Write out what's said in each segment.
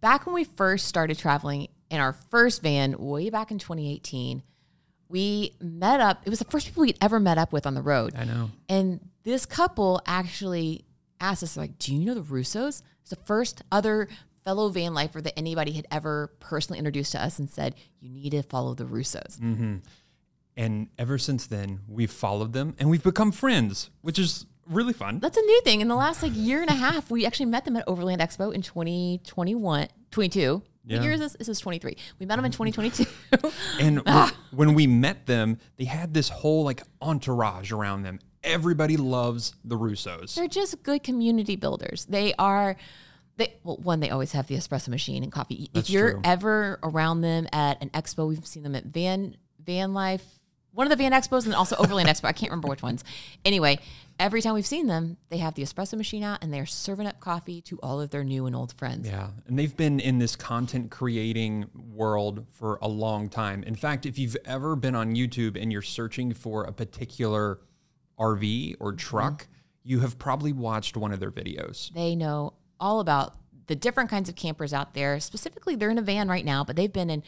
back when we first started traveling in our first van, way back in 2018, we met up. It was the first people we'd ever met up with on the road. I know. And this couple actually asked us, like, do you know the Russos? It's the first other fellow van lifer that anybody had ever personally introduced to us and said, you need to follow the Russos. Mm-hmm. And ever since then, we've followed them and we've become friends, which is really fun. That's a new thing. In the last like year and a half, we actually met them at Overland Expo in 2021, 22. Yeah. What year is this? This is 23. We met them in 2022. And w- when we met them, they had this whole like entourage around them. Everybody loves the Russos. They're just good community builders. They are. They, well, one, they always have the espresso machine and coffee. That's if you're true. ever around them at an expo, we've seen them at Van Van Life, one of the Van Expos, and also Overland Expo. I can't remember which ones. Anyway, every time we've seen them, they have the espresso machine out and they're serving up coffee to all of their new and old friends. Yeah. And they've been in this content creating world for a long time. In fact, if you've ever been on YouTube and you're searching for a particular RV or mm-hmm. truck, you have probably watched one of their videos. They know all about the different kinds of campers out there. Specifically, they're in a van right now, but they've been in,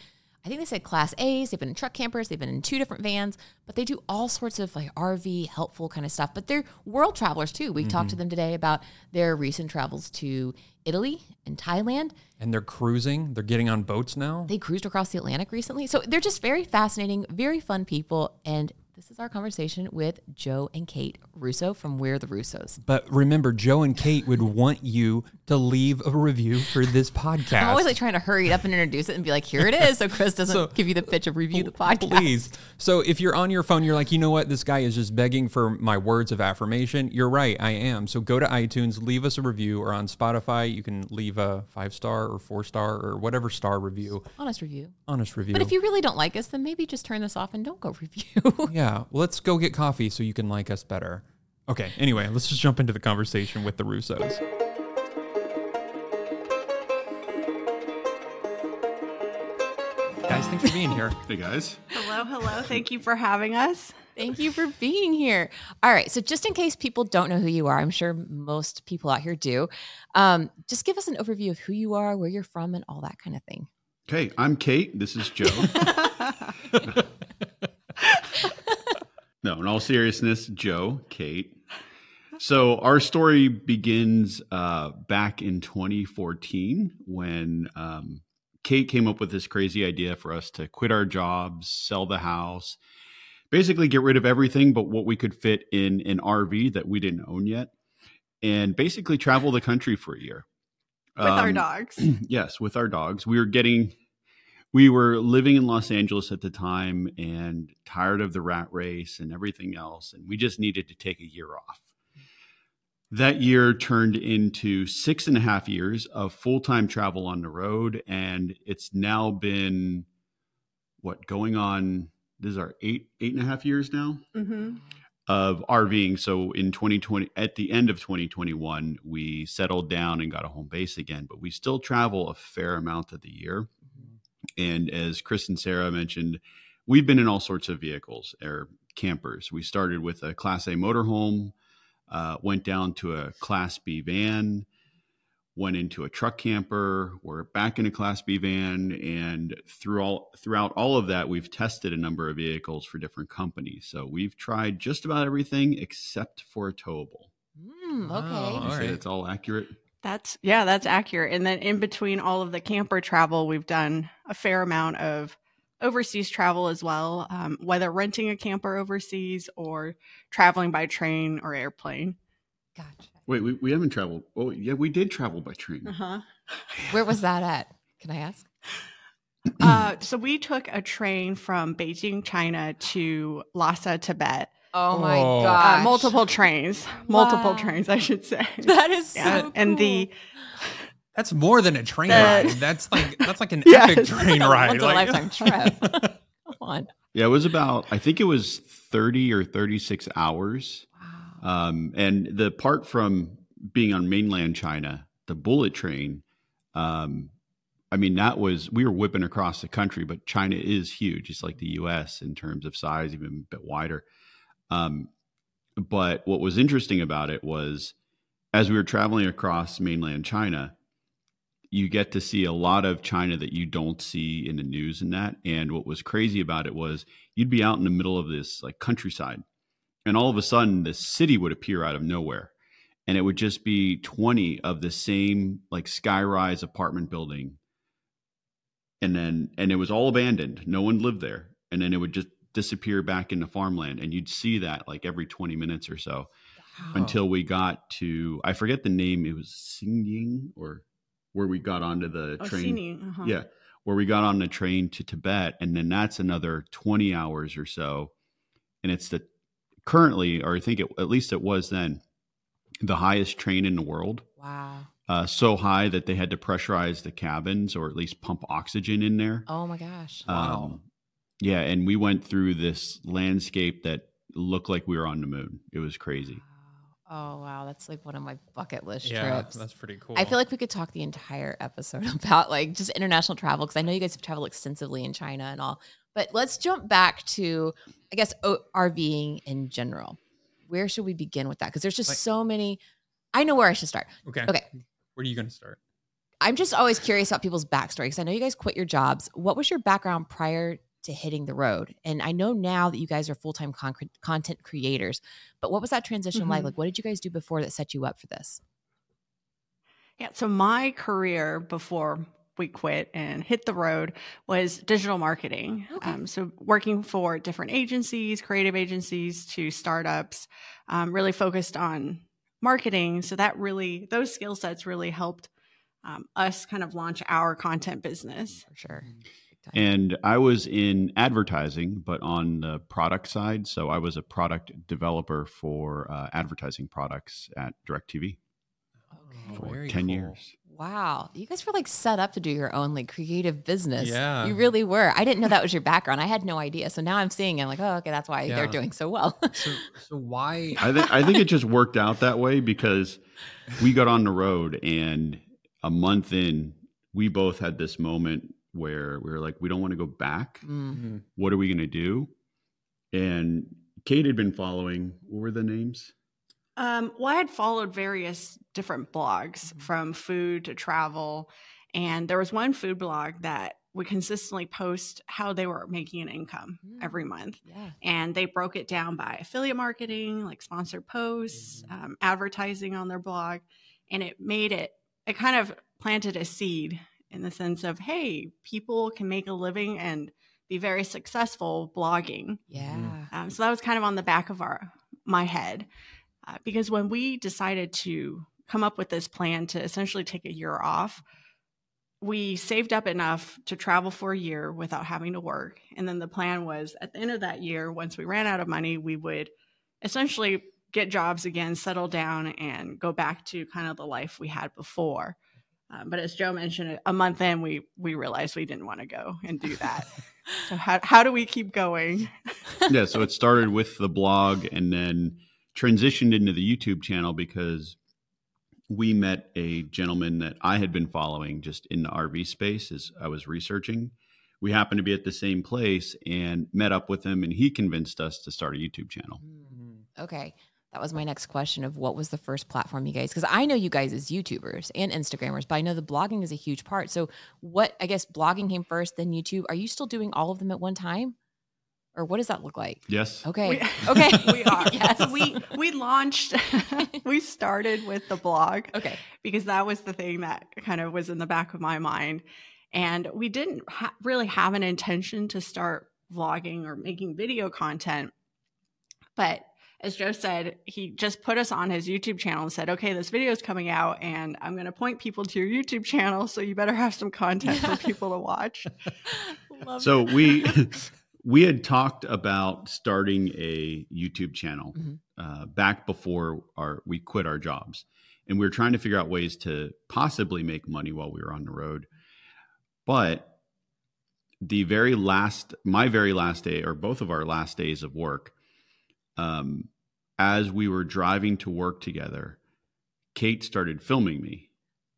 I think they said class A's, they've been in truck campers, they've been in two different vans, but they do all sorts of like RV helpful kind of stuff. But they're world travelers too. We talked to mm-hmm. them today about their recent travels to Italy and Thailand. And they're cruising, they're getting on boats now. They cruised across the Atlantic recently. So they're just very fascinating, very fun people. And this is our conversation with Joe and Kait Russo from We're the Russos. But remember, Joe and Kait would want you to leave a review for this podcast. I'm always like trying to hurry it up and introduce it and be like, here it is. So Chris doesn't So- give you the pitch of review the podcast. Please. So if you're on your phone, you're like, you know what? This guy is just begging for my words of affirmation. You're right. I am. So go to iTunes, leave us a review, or on Spotify, you can leave a five star or four star or whatever star review, Honest review. honest review. But if you really don't like us, then maybe just turn this off and don't go review. yeah, well, let's go get coffee so you can like us better. Okay. Anyway, let's just jump into the conversation with the Russos. Guys, thanks for being here. Hey guys. Hello, hello. Thank you for having us. Thank you for being here. All right. So, just in case people don't know who you are, I'm sure most people out here do. Um, just give us an overview of who you are, where you're from, and all that kind of thing. Okay, I'm Kait. This is Joe. no, in all seriousness, Joe, Kait. So our story begins uh, back in 2014 when um, Kait came up with this crazy idea for us to quit our jobs, sell the house, basically get rid of everything but what we could fit in an RV that we didn't own yet, and basically travel the country for a year. With our Um, dogs. yes, with our dogs. We were getting, we were living in Los Angeles at the time and tired of the rat race and everything else. And we just needed to take a year off. That year turned into six and a half years of full time travel on the road. And it's now been what going on? This is our eight, eight and a half years now hmm of RVing. So in 2020, at the end of 2021, we settled down and got a home base again, but we still travel a fair amount of the year. And as Chris and Sarah mentioned, we've been in all sorts of vehicles or campers. We started with a Class A motorhome, uh, went down to a Class B van, went into a truck camper. We're back in a Class B van, and through all throughout all of that, we've tested a number of vehicles for different companies. So we've tried just about everything except for a towable. Mm, okay. All You say that's all accurate. That's yeah, that's accurate. And then in between all of the camper travel, we've done a fair amount of overseas travel as well, um, whether renting a camper overseas or traveling by train or airplane. Gotcha. Wait, we, we haven't traveled. Oh, yeah, we did travel by train. Uh-huh. Where was that at? Can I ask? Uh, so we took a train from Beijing, China to Lhasa, Tibet. Oh my Oh. Uh, multiple trains, multiple Wow. trains, I should say. That is Yeah, so and the. That's more than a train Uh, ride. That's like that's like an Yes. epic train like ride. once in a Like- lifetime trip. Come on. Yeah, it was about, I think it was 30 or 36 hours. Wow. Um, and the part from being on mainland China, the bullet train, um, I mean, that was, we were whipping across the country, but China is huge. It's like the US in terms of size, even a bit wider. Um, but what was interesting about it was as we were traveling across mainland China, you get to see a lot of China that you don't see in the news and that. And what was crazy about it was you'd be out in the middle of this like countryside, and all of a sudden the city would appear out of nowhere, and it would just be twenty of the same like skyrise apartment building, and then and it was all abandoned. No one lived there, and then it would just disappear back into farmland, and you'd see that like every twenty minutes or so until we got to I forget the name. It was Xinjiang or where we got onto the Oh, train. Uh-huh. Yeah, where we got on the train to Tibet, and then that's another twenty hours or so, and it's the currently, or I think it, at least it was then, the highest train in the world. Wow. Uh, so high that they had to pressurize the cabins or at least pump oxygen in there. Oh my gosh. Wow. Yeah, and we went through this landscape that looked like we were on the moon. It was crazy. Oh wow, that's like one of my bucket list yeah, trips. that's pretty cool. I feel like we could talk the entire episode about like just international travel because I know you guys have traveled extensively in China and all. But let's jump back to, I guess, o- RVing in general. Where should we begin with that? Because there's just Like- so many. I know where I should start. okay. Okay. Where are you going to start? I'm just always curious about people's backstory because I know you guys quit your jobs. What was your background prior to hitting the road? And I know now that you guys are full time con- content creators, but what was that transition like? Mhm. Like, what did you guys do before that set you up for this? Yeah. So my career before we quit and hit the road was digital marketing. Okay. Um, so working for different agencies, creative agencies to startups, um, really focused on marketing. So that really, those skill sets really helped um, us kind of launch our content business. For sure. Big time. And I was in advertising, but on the product side. So I was a product developer for uh, advertising products at DirecTV Okay. for very 10 cool. years. Wow. You guys were like set up to do your own like creative business. Yeah. You really were. I didn't know that was your background. I had no idea. So now I'm seeing it. I'm like, oh, okay, that's why Yeah. they're doing so well. So, so why? I think I think it just worked out that way because we got on the road and a month in, we both had this moment where we were like, we don't want to go back. Mm. Mhm. What are we going to do? And Kate had been following. What were the names? Um, well, I had followed various different blogs from food to travel, and there was one food blog that would consistently post how they were making an income Mm. every month. Yeah. And they broke it down by affiliate marketing, like sponsored posts, um, advertising on their blog. And it made it, it kind of planted a seed in the sense of, hey, people can make a living and be very successful blogging. Yeah. Um, so that was kind of on the back of our my head, uh, because when we decided to come up with this plan to essentially take a year off, we saved up enough to travel for a year without having to work, and then the plan was at the end of that year, once we ran out of money, we would essentially get jobs again, settle down, and go back to kind of the life we had before. Um, but as Joe mentioned, a month in, we we realized we didn't want to go and do that. so how how do we keep going? yeah, so it started with the blog and then transitioned into the YouTube channel because we met a gentleman that I had been following just in the RV space as I was researching. We happened to be at the same place and met up with him, and he convinced us to start a YouTube channel. Mhm. Okay. That was my next question of what was the first platform you guys because I know you guys as YouTubers and Instagrammers, but I know the blogging is a huge part. So what I guess blogging came first, then YouTube. Are you still doing all of them at one time? Or what does that look like? Yes. Okay. We- okay. we are. yes. we we launched. we started with the blog Okay. because that was the thing that kind of was in the back of my mind, and we didn't ha- really have an intention to start vlogging or making video content, but. As Joe said, he just put us on his YouTube channel and said, "Okay, this video is coming out, and I'm going to point people to your YouTube channel, so you better have some content for people to watch." Love So we we had talked about starting a YouTube channel Mhm. uh, back before our we quit our jobs, and we were trying to figure out ways to possibly make money while we were on the road. But the very last, my very last day, or both of our last days of work, um, as we were driving to work together, Kait started filming me.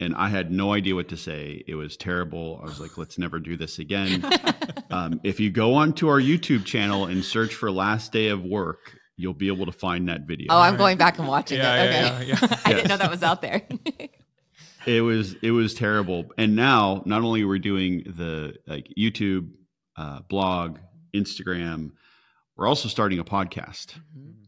And I had no idea what to say. It was terrible. I was like, let's never do this again. Um, if you go onto our YouTube channel and search for last day of work, you'll be able to find that video. Oh, I'm going back and watching Yeah, it. yeah, Okay. yeah, yeah. I didn't know that was out there. it was it was terrible. And now, not only we're we doing the like YouTube, uh, blog, Instagram, we're also starting a podcast. Mhm.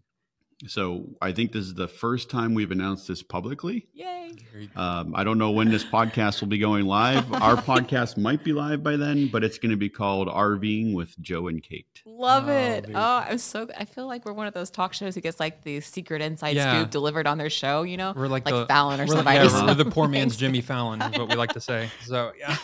So I think this is the first time we've announced this publicly. Yay. Um, I don't know when this podcast will be going live. Our podcast might be live by then, but it's going to be called RVing with Joe and Kait. Love Oh, it. very Oh, I'm so I feel like we're one of those talk shows who gets like the secret inside Yeah. scoop delivered on their show, you know? We're like, Like the Fallon or we're like- somebody. yeah, we're the poor man's. Jimmy Fallon is what we like to say. So yeah.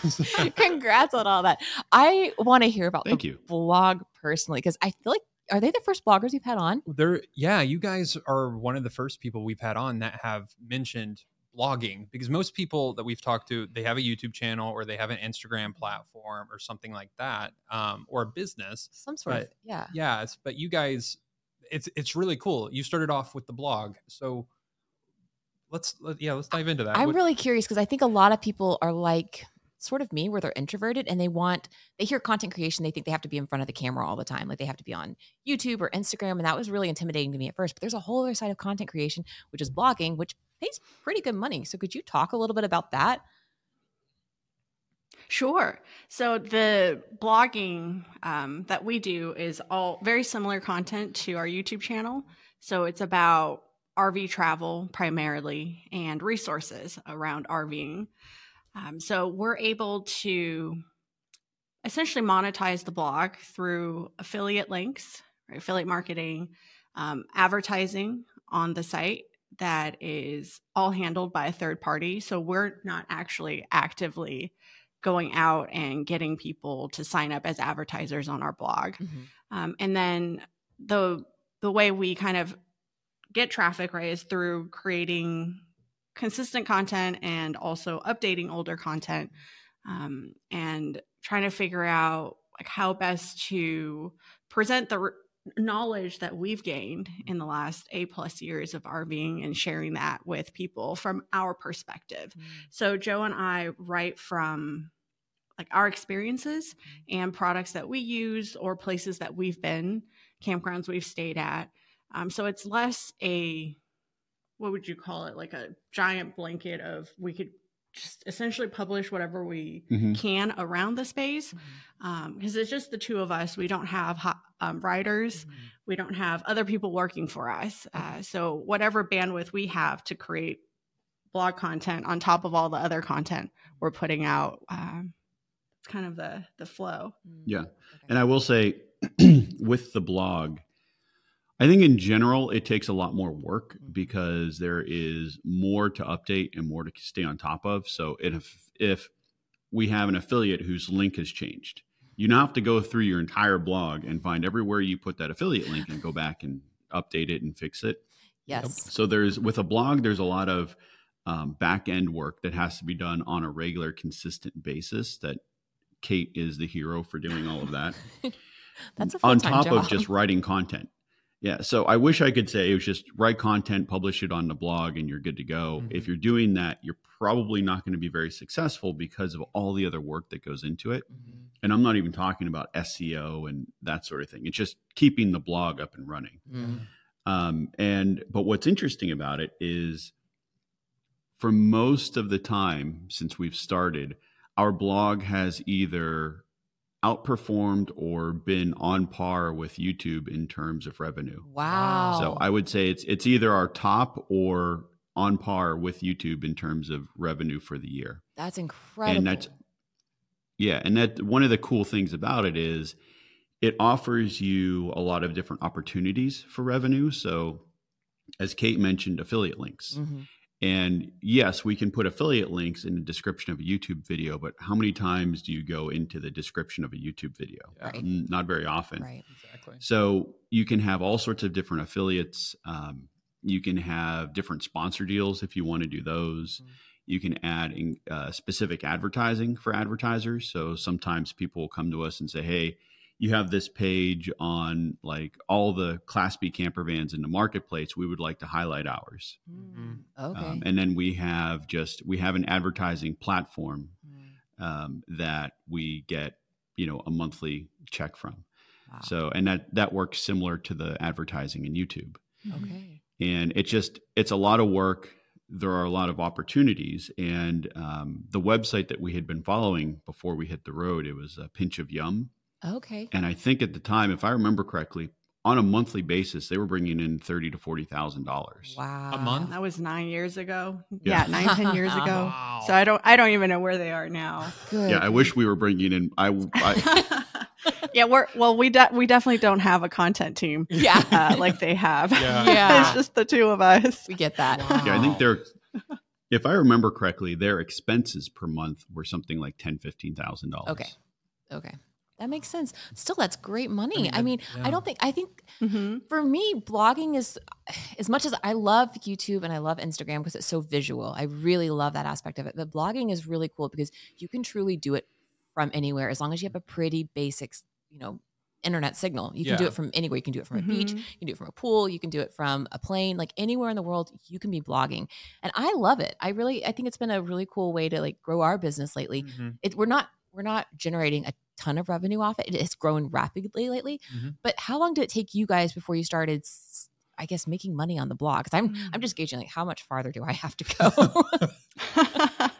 Congrats on all that. I want to hear about Thank the you. blog personally because I feel like are they the first bloggers you've had on? there yeah you guys are one of the first people we've had on that have mentioned blogging because most people that we've talked to they have a youtube channel or they have an instagram platform or something like that um, or a business Some sort of yeah. yeah it's, but you guys it's it's really cool you started off with the blog so let's let, yeah let's dive into that I'm What- really curious because I think a lot of people are like sort of me where they're introverted and they want they hear content creation they think they have to be in front of the camera all the time like they have to be on YouTube or Instagram and that was really intimidating to me at first but there's a whole other side of content creation which is blogging which pays pretty good money so could you talk a little bit about that Sure. So the blogging um, that we do is all very similar content to our YouTube channel. So it's about RV travel primarily and resources around RVing. Um, so we're able to essentially monetize the blog through affiliate links, right, affiliate marketing, um, advertising on the site that is all handled by a third party. So we're not actually actively going out and getting people to sign up as advertisers on our blog. Um, and then the the way we kind of get traffic right is through creating consistent content and also updating older content um, and trying to figure out like how best to present the r- knowledge that we've gained in the last eight plus years of RVing and sharing that with people from our perspective. So Joe and I write from like our experiences and products that we use or places that we've been, campgrounds we've stayed at. Um, so it's less a what would you call it? Like a giant blanket of we could just essentially publish whatever we Mhm. can around the space Mm-hmm. because it's just the two of us. We don't have ho- um, writers. We don't have other people working for us. Uh, so whatever bandwidth we have to create blog content on top of all the other content we're putting out, um, it's kind of the the flow. Yeah. And I will say, with the blog, I think in general it takes a lot more work because there is more to update and more to stay on top of. So if if we have an affiliate whose link has changed, you now have to go through your entire blog and find everywhere you put that affiliate link and go back and update it and fix it. yes So there's with a blog, there's a lot of um, back end work that has to be done on a regular, consistent basis. That Kait is the hero for doing all of that that's a on top job. of just writing content. Yeah. So I wish I could say it was just write content, publish it on the blog, and you're good to go. Mhm. If you're doing that, you're probably not going to be very successful because of all the other work that goes into it. Mhm. And I'm not even talking about SEO and that sort of thing. It's just keeping the blog up and running. Mm. Um, and but what's interesting about it is for most of the time since we've started, our blog has either outperformed or been on par with YouTube in terms of revenue. wow So I would say it's it's either our top or on par with YouTube in terms of revenue for the year. that's incredible And that's yeah, and that one of the cool things about it is it offers you a lot of different opportunities for revenue. So as Kait mentioned, affiliate links. Mhm. And yes, we can put affiliate links in the description of a YouTube video, but how many times do you go into the description of a YouTube video? Yeah, Right. Not very often. right exactly So you can have all sorts of different affiliates. Um, you can have different sponsor deals if you want to do those. Mhm. You can add in, uh, specific advertising for advertisers. So sometimes people will come to us and say, "Hey, you have this page on like all the Class B camper vans in the marketplace. We would like to highlight ours." Mm. okay Um, and then we have just we have an advertising platform Mm. um, that we get you know a monthly check from. Wow. So and that that works similar to the advertising in YouTube. okay And it's just it's a lot of work. there are a lot of opportunities. And um, the website that we had been following before we hit the road, it was a Pinch of Yum. Okay. And I think at the time, if I remember correctly, on a monthly basis, they were bringing in thirty to forty thousand dollars. Wow. A month? That was nine years ago. Yeah. Yeah, nine, ten years ago. Wow. So I don't I don't even know where they are now. Good. Yeah, I wish we were bringing in. I, I yeah, we're well we de- we definitely don't have a content team Yeah. uh, like they have. Yeah. Yeah. it's just the two of us. we get that. yeah, I think they're. If I remember correctly, their expenses per month were something like ten, fifteen thousand dollars. Okay. Okay. That makes sense. Still, that's great money. I I mean, mean, I, don't think, I think hmm for me, blogging is as much as I love YouTube and I love Instagram because it's so visual. I really love that aspect of it. But blogging is really cool because you can truly do it from anywhere as long as you have a pretty basic, you know, internet signal. You can do it from anywhere. You can do it from a beach, Mhm. you can do it from a pool, you can do it from a plane, like anywhere in the world, you can be blogging. And I love it. I really I think it's been a really cool way to like grow our business lately. Mhm. It we're not we're not generating a ton of revenue off it. It has grown rapidly lately. Mhm. But how long did it take you guys before you started I guess making money on the blog? Cuz I'm Mm. I'm just gauging like how much farther do I have to go?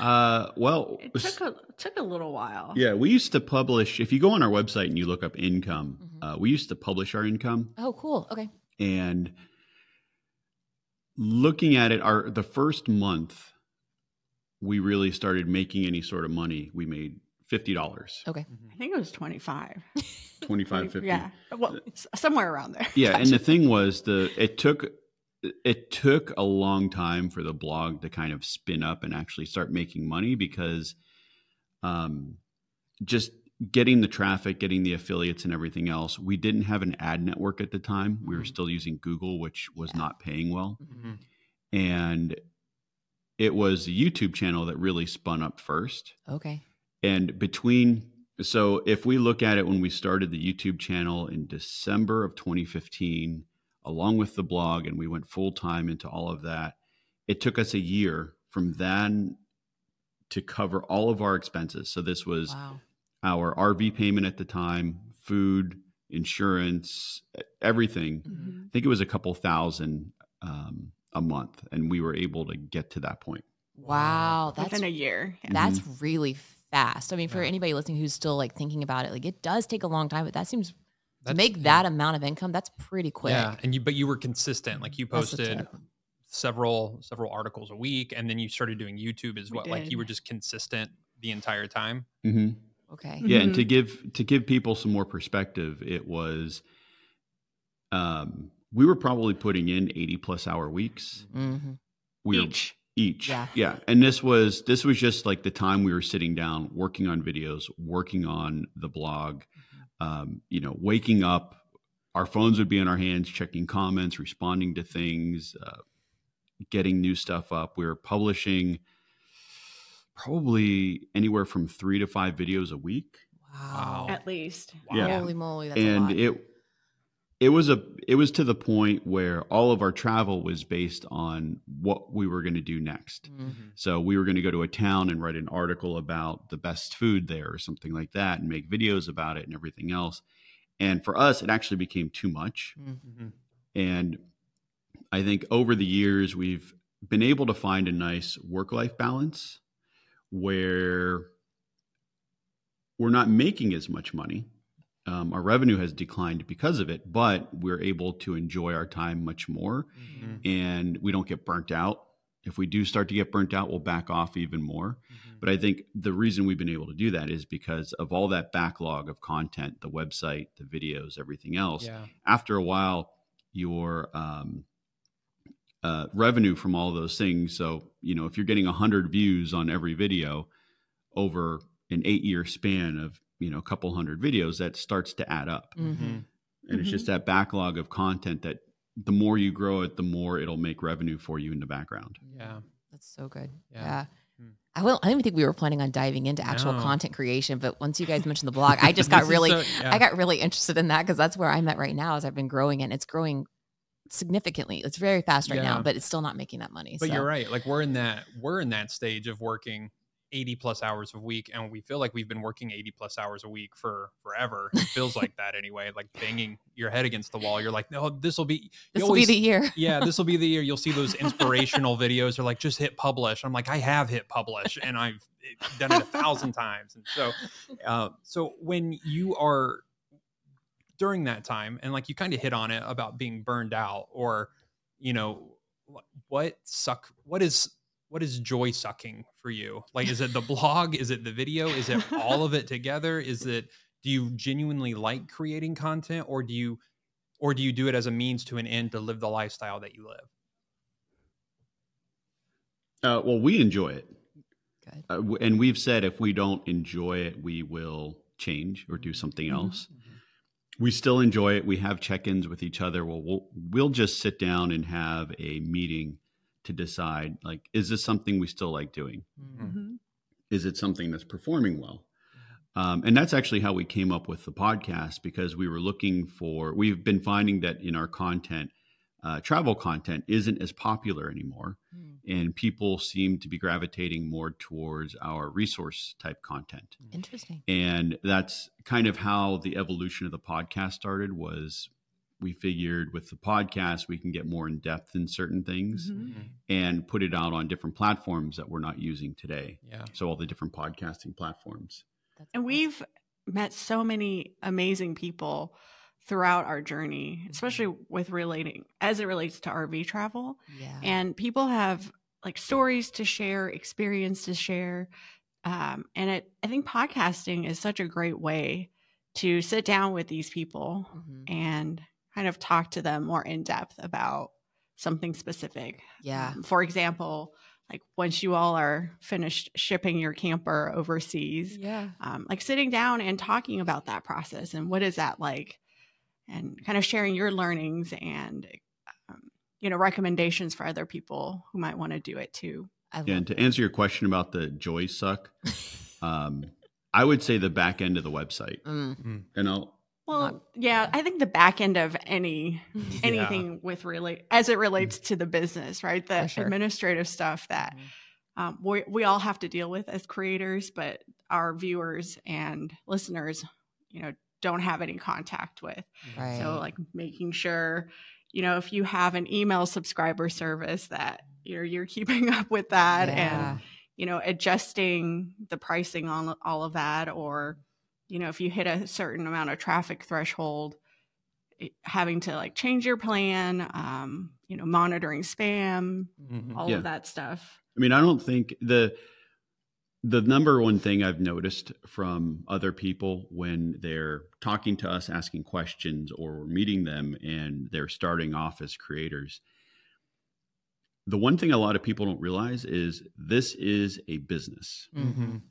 Uh, well, it took a took a little while. yeah, we used to publish. If you go on our website and you look up income, Mhm. uh, we used to publish our income. oh, cool. Okay. and looking at it our the first month we really started making any sort of money we made $50 Okay. I think it was 25. 25 50 Yeah. Well, somewhere around there. yeah and the thing was the it took it took a long time for the blog to kind of spin up and actually start making money because um just getting the traffic getting the affiliates and everything else we didn't have an ad network at the time we were Mhm. still using google which was Yeah. not paying well Mhm. and it was the YouTube channel that really spun up first. Okay. And between so if we look at it when we started the YouTube channel in December of 2015 along with the blog and we went full time into all of that, it took us a year from then to cover all of our expenses. So this was Wow. our RV payment at the time, food, insurance, everything. Mhm. I think it was a couple thousand um, a month, and we were able to get to that point. Wow, that's Within a year. Yeah. that's really fast. I mean, for Yeah. anybody listening who's still like thinking about it, like it does take a long time, but that seems to That's- make yeah. that amount of income, that's pretty quick. Yeah, and you but you were consistent. Like you posted several several articles a week, and then you started doing YouTube as We well. Like you were just consistent the entire time. Mm-hmm. Okay. Yeah, and Mhm. to give to give people some more perspective, it was um, we were probably putting in eighty plus hour weeks. hmm We were- Each. each, Yeah. yeah, and this was this was just like the time we were sitting down, working on videos, working on the blog. Um, you know, waking up, our phones would be in our hands, checking comments, responding to things, uh, getting new stuff up. We were publishing probably anywhere from three to five videos a week. Wow. At least. Yeah. Holy moly, that's a and lot. it it was a it was to the point where all of our travel was based on what we were going to do next. Mhm. So we were going to go to a town and write an article about the best food there or something like that and make videos about it and everything else. And for us it actually became too much. Mhm. And I think over the years, we've been able to find a nice work life balance where we're not making as much money. Um, our revenue has declined because of it, but we're able to enjoy our time much more Mhm. and we don't get burnt out. If we do start to get burnt out, we'll back off even more. Mhm. But I think the reason we've been able to do that is because of all that backlog of content, the website, the videos, everything else Yeah. after a while your um, uh, revenue from all those things so you know if you're getting 100 views on every video over an eight year span of you know a couple hundred videos that starts to add up Mhm. and it's just that backlog of content that the more you grow it the more it'll make revenue for you in the background Yeah. That's so good. Yeah. Yeah. Hmm. I will. I didn't even think we were planning on diving into actual No. content creation, but once you guys mentioned the blog, I just got really, so- yeah. I got really interested in that because that's where I'm at right now. As I've been growing it, and it's growing significantly. It's very fast right now, but it's still not making that money. But so. you're right. Like we're in that we're in that stage of working 80 plus hours a week and we feel like we've been working 80 plus hours a week for forever. It feels like that anyway like banging your head against the wall. You're like no this will be This will be the year. yeah this will be the year. You'll see those inspirational videos are like just hit publish. I'm like i have hit publish and i've eh, done it a thousand times. And so uh, so when you are during that time and like you kind of hit on it about being burned out or you know what suck what is what is joy sucking for you like is it the blog is it the video is it all of it together is it do you genuinely like creating content or do you or do you do it as a means to an end to live the lifestyle that you live Uh, well, we enjoy it. Good. Uh, and we've said if we don't enjoy it, we will change or do something Mm-hmm. else. We still enjoy it. We have check-ins with each other. Well, we'll we'll just sit down and have a meeting to decide like is this something we still like doing? Mhm. Is it something that's performing well? Um, and that's actually how we came up with the podcast because we were looking for. We've been finding that in our content, uh, travel content isn't as popular anymore Mm. and people seem to be gravitating more towards our resource type content Interesting. and that's kind of how the evolution of the podcast started was we figured with the podcast we can get more in depth in certain things Mhm. and put it out on different platforms that we're not using today yeah so all the different podcasting platforms That's And awesome. we've met so many amazing people throughout our journey, Mm-hmm. especially with relating as it relates to RV travel. yeah. And people have like stories to share, experience to share. Um, and it, I think podcasting is such a great way to sit down with these people Mhm. and kind of talk to them more in depth about something specific. Yeah. Um, for example, like once you all are finished shipping your camper overseas, Yeah. um, like sitting down and talking about that process and what is that like, and kind of sharing your learnings and um, you know recommendations for other people who might want to do it too. I love and to it. answer your question about the joy suck um, i would say the back end of the website Mm. and i'll Well, Not- yeah, I think the back end of any Mm-hmm. anything with relate as it relates to the business, right? The sure. administrative stuff that um, we we all have to deal with as creators, but our viewers and listeners, you know, don't have any contact with. Right. So like making sure, you know, if you have an email subscriber service that you're you're keeping up with that Yeah. and you know adjusting the pricing on all of that or you know if you hit a certain amount of traffic threshold having to like change your plan um you know monitoring spam Mhm. all Yeah. of that stuff I mean, I don't think the the number one thing I've noticed from other people when they're talking to us, asking questions, or we're meeting them and they're starting off as creators, the one thing a lot of people don't realize is this is a business. Mhm.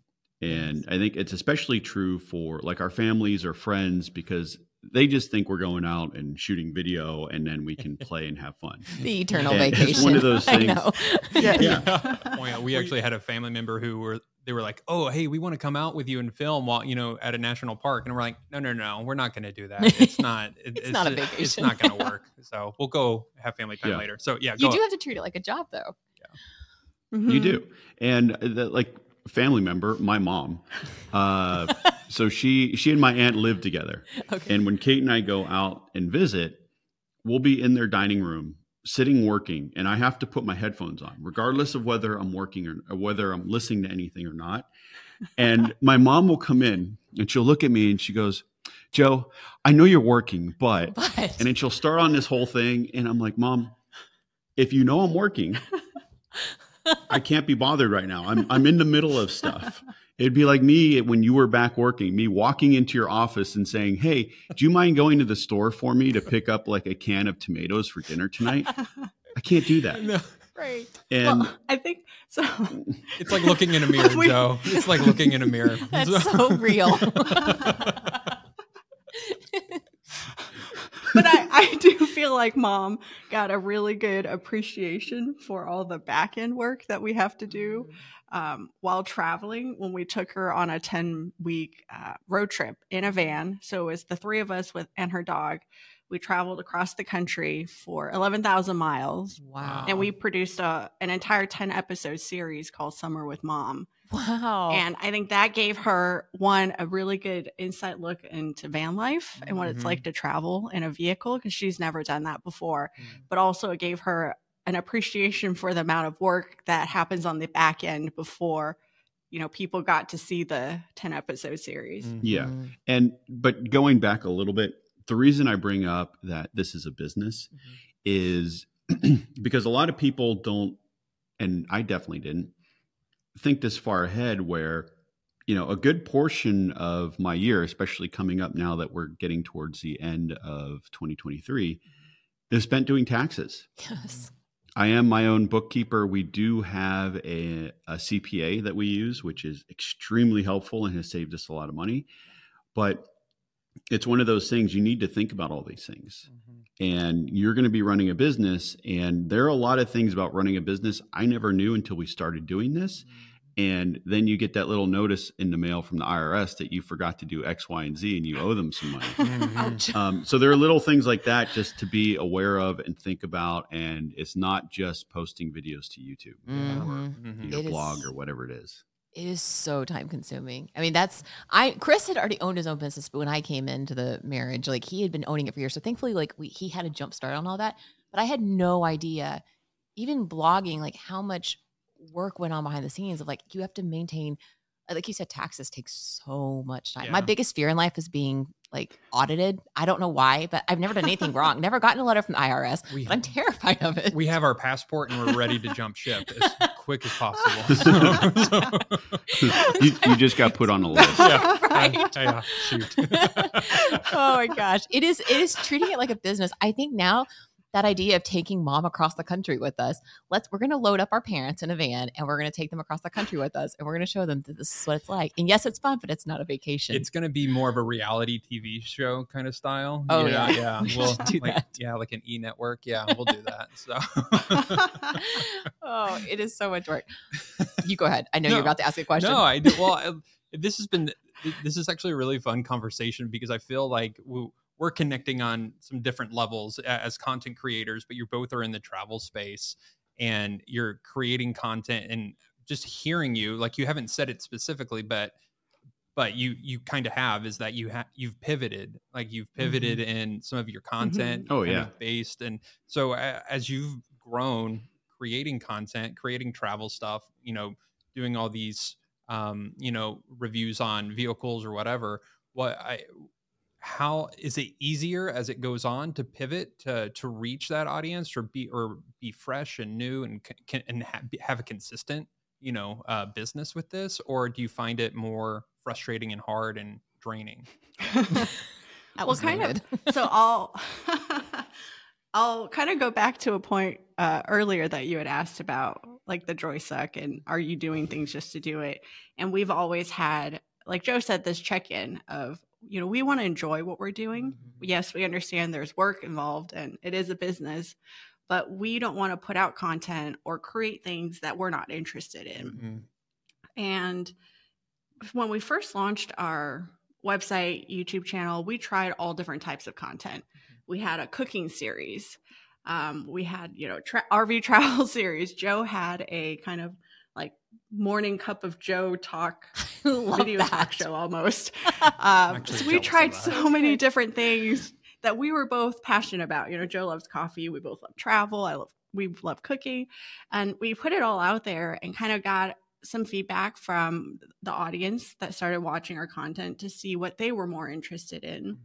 And Yes. I think it's especially true for like our families or friends because they just think we're going out and shooting video and then we can play and have fun. The eternal And it's vacation. one of those I things- know. Yeah. Oh, yeah. We actually had a family member who were they were like, "Oh, hey, we want to come out with you and film while you know at a national park," and we're like, "No, no, no, we're not going to do that. It's not. it- It's not a vacation. It's not going to work. So we'll go have family time Yeah. later. So yeah, You go do have to treat it like a job, though. Yeah. You Mhm. do. And the, like family member, my mom. Uh, so she she and my aunt live together. Okay. And when Kait and I go out and visit, we'll be in their dining room sitting working and I have to put my headphones on regardless of whether I'm working or, or whether I'm listening to anything or not. And my mom will come in and she'll look at me and she goes, "Joe, I know you're working, but but and then she'll start on this whole thing and i'm like mom if you know i'm working i can't be bothered right now i'm, I'm in the middle of stuff it'd be like me when you were back working me walking into your office and saying hey do you mind going to the store for me to pick up like a can of tomatoes for dinner tonight i can't do that No, right. and well, I think so. it's like looking in a mirror, We- Joe. It's like looking in a mirror. That's so real. but I, I do feel like mom got a really good appreciation for all the back end work that we have to do um, while traveling when we took her on a 10 week uh, road trip in a van. So it was the three of us with and her dog. We traveled across the country for 11,000 miles Wow. and we produced a, an entire 10 episode series called Summer with Mom. Wow. And I think that gave her one a really good insight look into van life and what Mhm. it's like to travel in a vehicle because she's never done that before. Mm. But also it gave her an appreciation for the amount of work that happens on the back end before you know people got to see the 10 episode series. Mhm. Yeah. And but going back a little bit, the reason I bring up that this is a business Mhm. is because a lot of people don't, and I definitely didn't think this far ahead. Where you know a good portion of my year, especially coming up now that we're getting towards the end of 2023, is spent doing taxes. Yes. I am my own bookkeeper. We do have a, a CPA that we use, which is extremely helpful and has saved us a lot of money. But it's one of those things you need to think about all these things. And you're going to be running a business. And there are a lot of things about running a business I never knew until we started doing this. And then you get that little notice in the mail from the IRS that you forgot to do X, Y, and Z and you owe them some money. Mhm. Um, so there are little things like that just to be aware of and think about. And it's not just posting videos to YouTube or Mhm. your It blog is- or whatever it is. It is so time consuming. I mean, that's I Chris had already owned his own business, but when I came into the marriage, like he had been owning it for years. So thankfully, like we he had a jump start on all that. But I had no idea, even blogging, like how much work went on behind the scenes of like you have to maintain like you said, taxes take so much time. My biggest fear in life is being like audited. I don't know why, but I've never done anything wrong. Never gotten a letter from the IRS. We- but I'm terrified of it. we have our passport and we're ready to jump ship as quick as possible. you, you just got put on a list. yeah, Right. yeah, yeah, shoot. oh my gosh. It is it is treating it like a business. I think now that idea of taking mom across the country with us, let's we're gonna load up our parents in a van and we're gonna take them across the country with us and we're gonna show them that this is what it's like. And yes, it's fun, but it's not a vacation. It's going to be more of a reality TV show kind of style. Oh, yeah. yeah. We We'll do like, that. yeah, like an E network. Yeah, we'll do that. So oh, it is so much work. You go ahead. I know you're about to ask a question. No, I do. Well, I, this has been this is actually a really fun conversation because I feel like we, we're connecting on some different levels as content creators, but you both are in the travel space and you're creating content and just hearing you like you haven't said it specifically, but but you you kind of have is that you have you've pivoted like you've pivoted in some of your content Oh, yeah. based and so a- as you've grown creating content creating travel stuff you know doing all these um you know reviews on vehicles or whatever what i how is it easier as it goes on to pivot to to reach that audience or be or be fresh and new and can and ha- have a consistent you know uh, business with this or do you find it more frustrating and hard and draining that well, was kind loaded. of. So I'll I'll kind of go back to a point uh, earlier that you had asked about, like the joy suck, and are you doing things just to do it? And we've always had, like Joe said, this check in of, you know, we want to enjoy what we're doing. Yes, we understand there's work involved, and it is a business. But we don't want to put out content or create things that we're not interested in. Mhm. And when we first launched our website, YouTube channel, we tried all different types of content. We had a cooking series. Um, we had, you know, tra- RV travel series. Joe had a kind of like morning cup of Joe talk video talk show almost. Um, so we tried that. so many different things that we were both passionate about. You know, Joe loves coffee. We both love travel. I love we love cooking, and we put it all out there and kind of got some feedback from the audience that started watching our content to see what they were more interested in,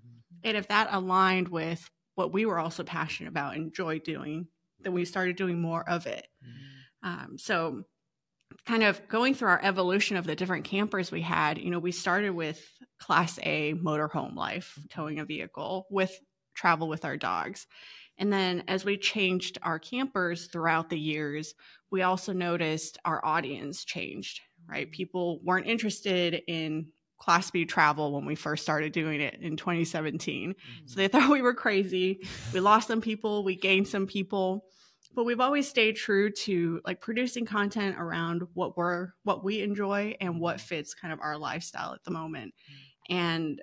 and if that aligned with what we were also passionate about, and enjoy doing, then we started doing more of it. Um, so, kind of going through our evolution of the different campers we had, you know, we started with Class A motorhome life, towing a vehicle with travel with our dogs. And then as we changed our campers throughout the years, we also noticed our audience changed, right? People weren't interested in Class B travel when we first started doing it in 2017. So mm-hmm. they thought we were crazy. We lost some people, we gained some people, but we've always stayed true to like producing content around what we're what we enjoy and what mm-hmm. fits kind of our lifestyle at the moment. Mm-hmm. And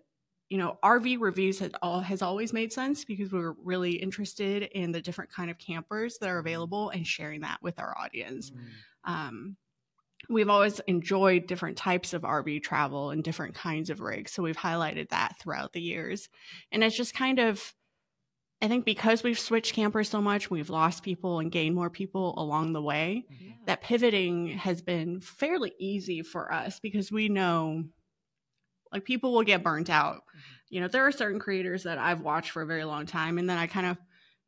you know, RV reviews has all has always made sense because we are really interested in the different kind of campers that are mm-hmm. available and sharing that with our audience. Um, we've always enjoyed different types of RV travel and different kinds of rigs. So we've highlighted that throughout the years. And it's just kind of, I think because we've switched campers so much, we've lost people and gained more people along the way, mm-hmm. that pivoting has been fairly easy for us because we know like people will get burnt out. Mm-hmm. You know, there are certain creators that I've watched for a very long time and then I kind of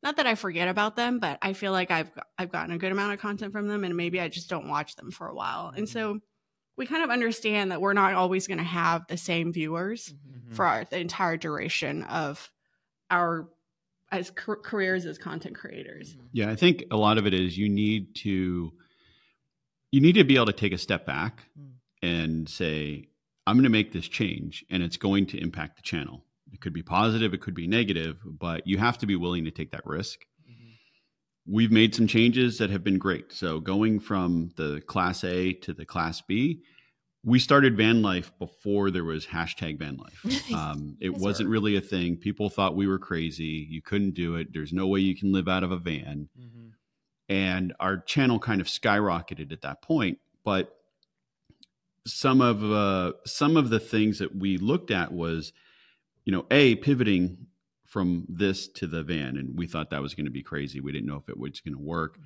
not that I forget about them, but I feel like I've I've gotten a good amount of content from them and maybe I just don't watch them for a while. And mm-hmm. so we kind of understand that we're not always going to have the same viewers Mhm. for our, the entire duration of our as car- careers as content creators. Yeah, I think a lot of it is you need to you need to be able to take a step back Mm. and say I'm going to make this change and it's going to impact the channel. It could be positive, it could be negative, but you have to be willing to take that risk. We've made some changes that have been great. So going from the class A to the class B, we started van life before there was hashtag van life. Um, it wasn't really a thing. People thought we were crazy. You couldn't do it. There's no way you can live out of a van. Mhm. And our channel kind of skyrocketed at that point. But some of uh, some of the things that we looked at was, you know, a pivoting from this to the van, and we thought that was going to be crazy. We didn't know if it was going to work.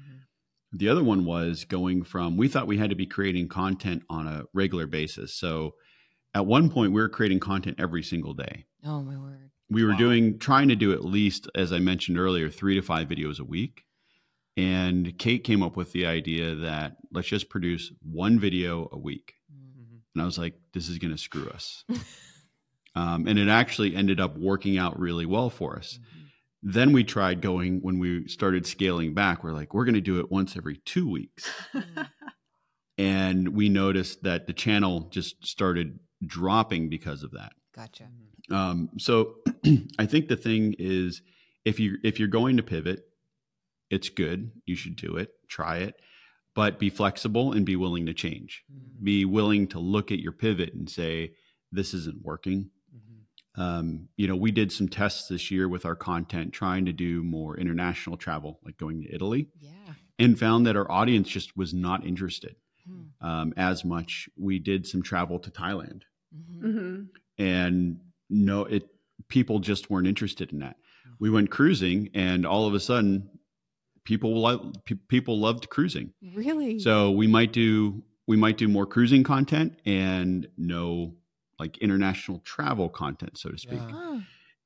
The other one was going from we thought we had to be creating content on a regular basis. So at one point we were creating content every single day. Oh my word. We were Wow. doing trying to do at least as I mentioned earlier 3 to 5 videos a week. And Kait came up with the idea that let's just produce one video a week. Mhm. And I was like, this is going to screw us. um, and it actually ended up working out really well for us. Then we tried going when we started scaling back. We're like, we're going to do it once every two weeks. Mm. And we noticed that the channel just started dropping because of that. Gotcha. Mm-hmm. Um, so I think the thing is, if you if you're going to pivot, it's good. You should do it. Try it, but be flexible and be willing to change. Mm. Be willing to look at your pivot and say, "This isn't working." Um, you know, we did some tests this year with our content, trying to do more international travel, like going to Italy, Yeah. and found that our audience just was not interested Hmm. um, as much. We did some travel to Thailand Mhm. hmm and no it people just weren't interested in that we went cruising and all of a sudden people lo- pe- people loved cruising Really? so we might do we might do more cruising content and no like international travel content so to speak Yeah.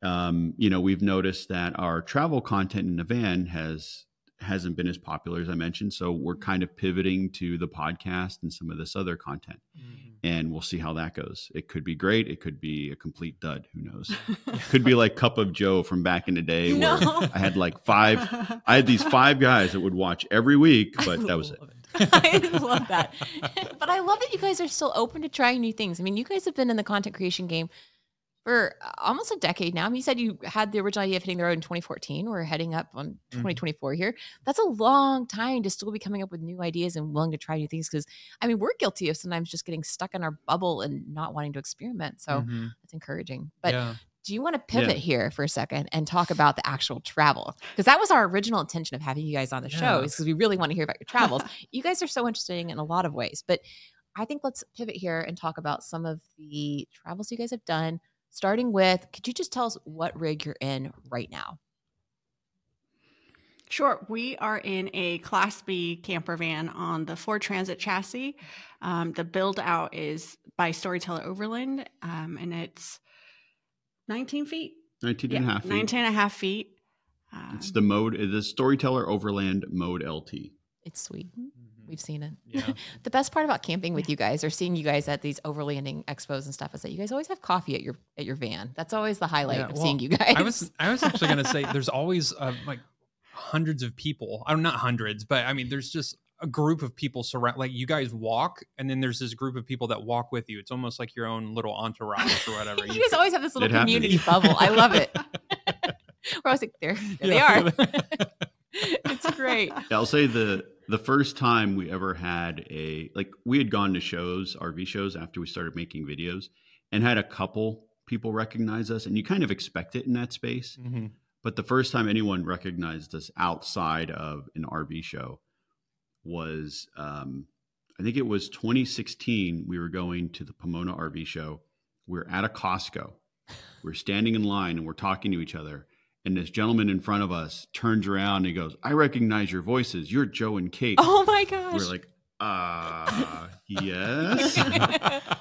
Um, you know we've noticed that our travel content in the van has hasn't been as popular as i mentioned so we're kind of pivoting to the podcast and some of this other content Mhm. and we'll see how that goes. It could be great. It could be a complete dud. Who knows? could be like Cup of Joe from back in the day No. where I had like five. I had these five guys that would watch every week, but that was it. Love I love that. but I love that you guys are still open to trying new things. I mean, you guys have been in the content creation game for almost a decade now. I mean, you said you had the original idea of hitting the road in 2014. We're heading up on 2024 here. That's a long time to still be coming up with new ideas and willing to try new things. Because I mean, we're guilty of sometimes just getting stuck in our bubble and not wanting to experiment. So Mhm. it's encouraging. But yeah. Do you want to pivot Yeah. here for a second and talk about the actual travel? Because that was our original intention of having you guys on the show, is because we really want to hear about your travels. you guys are so interesting in a lot of ways, but I think let's pivot here and talk about some of the travels you guys have done. Starting with, could you just tell us what rig you're in right now? Sure. We are in a Class B camper van on the Ford Transit chassis. Um, the build out is by Storyteller Overland, um, and it's 19 feet. 19 and a half feet. 19 and a half feet. Um, It's the mode, the Storyteller Overland Mode LT. It's sweet. Mhm. We've seen it. Yeah. The best part about camping with you guys or seeing you guys at these overlanding expos and stuff is that you guys always have coffee at your at your van. That's always the highlight Yeah, of well, seeing you guys. I was I was actually gonna say there's always uh, like hundreds of people. I'm not hundreds, but I mean there's just a group of people surround like you guys walk and then there's this group of people that walk with you. It's almost like your own little entourage or whatever. you guys always have this little It happens. community bubble. I love it. We're always like, there, there they are. it's great. Yeah, I'll say the the first time we ever had a like we had gone to shows, RV shows after we started making videos and had a couple people recognize us and you kind of expect it in that space. Mhm. But the first time anyone recognized us outside of an RV show was um, I think it was 2016. We were going to the Pomona RV show. We are at a Costco. We're standing in line and we're talking to each other. And this gentleman in front of us turns around and he goes, I recognize your voices. You're Joe and Kait. Oh my gosh. We're like, uh, yes.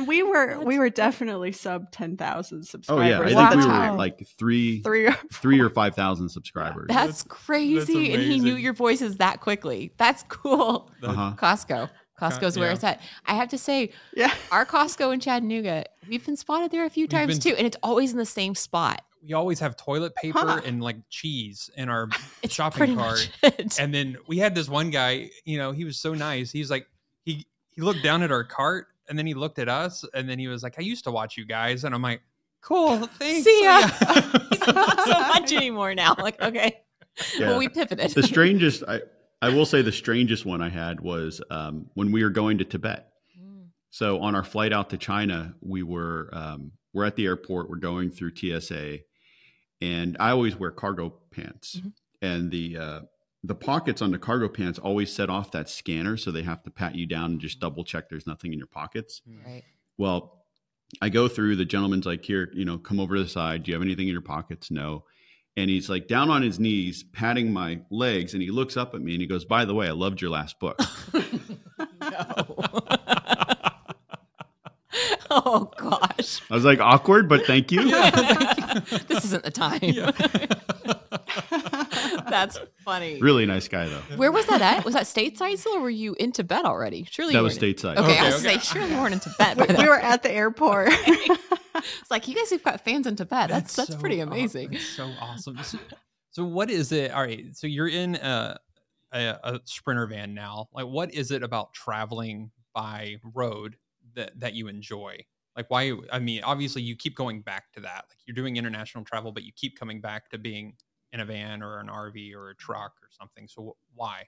Well, and we were we were definitely sub ten thousand subscribers. Oh yeah, I think at we were like three, three. Or three or five thousand subscribers. that's crazy. and he knew your voices that quickly. That's cool. Uh-huh. Costco. Costco's where yeah. it's at. I have to say, Yeah. our Costco in Chattanooga, we've been spotted there a few times been- too, and it's always in the same spot. we always have toilet paper Huh. and like cheese in our It's shopping cart. And then we had this one guy, you know, he was so nice. He's like, he he looked down at our cart and then he looked at us and then he was like, I used to watch you guys. And I'm like, cool, thanks. See ya. Yeah. He's like, not so much anymore now. Like, okay. Yeah. Well, we pivoted. the strangest, I, I will say, the strangest one I had was um, when we were going to Tibet. Mm. So on our flight out to China, we were um, we're at the airport. We're going through TSA, and I always wear cargo pants, Mhm. and the uh, the pockets on the cargo pants always set off that scanner, so they have to pat you down and just double check there's nothing in your pockets. Mm. Right. Well, I go through. The gentleman's like, "Here, you know, come over to the side. Do you have anything in your pockets?" No. And he's like down on his knees, patting my legs, and he looks up at me and he goes, "By the way, I loved your last book." no. oh gosh. I was like, "Awkward, but thank you." this isn't the time. That's funny. Really nice guy though. Where was that at? Was that stateside still, or were you in Tibet already? Surely That you was weren't in- stateside. Okay, I Okay, was okay. to say, surely you weren't in Tibet. By we were at the airport. It's like you guys have got fans in Tibet. That's that's, so pretty aw- amazing. that's so awesome. So, so what is it? All right. So you're in a, a, a sprinter van now. Like, what is it about traveling by road that, that you enjoy? Like, why? I mean, obviously, you keep going back to that. Like, you're doing international travel, but you keep coming back to being in a van or an RV or a truck or something. So, why?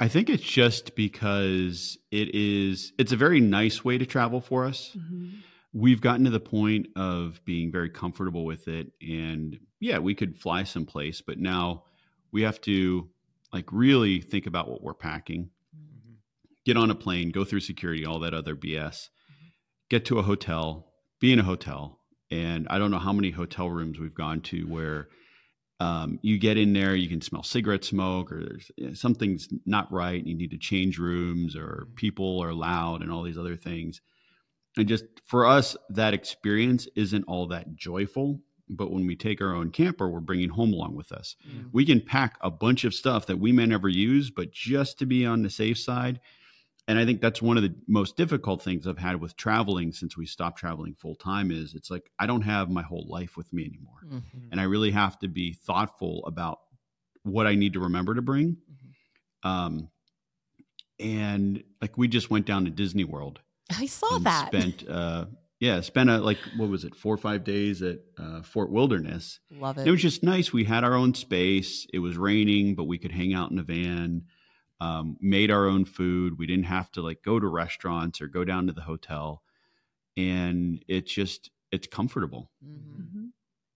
I think it's just because it is it's a very nice way to travel for us. Mm-hmm. We've gotten to the point of being very comfortable with it and yeah, we could fly someplace, but now we have to like really think about what we're packing. Mm-hmm. Get on a plane, go through security, all that other BS. Mm-hmm. Get to a hotel, be in a hotel. And I don't know how many hotel rooms we've gone to where um, you get in there, you can smell cigarette smoke, or there's you know, something's not right. And you need to change rooms, or mm-hmm. people are loud, and all these other things. And just for us, that experience isn't all that joyful. But when we take our own camper, we're bringing home along with us. Mm-hmm. We can pack a bunch of stuff that we may never use, but just to be on the safe side. And I think that's one of the most difficult things I've had with traveling since we stopped traveling full time. Is it's like I don't have my whole life with me anymore Mhm. and I really have to be thoughtful about what I need to remember to bring. Um, and like we just went down to Disney World I saw that. spent, uh, yeah, spent a, like what was it, four or five days at uh, Fort Wilderness. Love It it. was just nice. We had our own space. It was raining, but we could hang out in a van. Um, made our own food. We didn't have to like go to restaurants or go down to the hotel, and it's just it's comfortable. Mhm.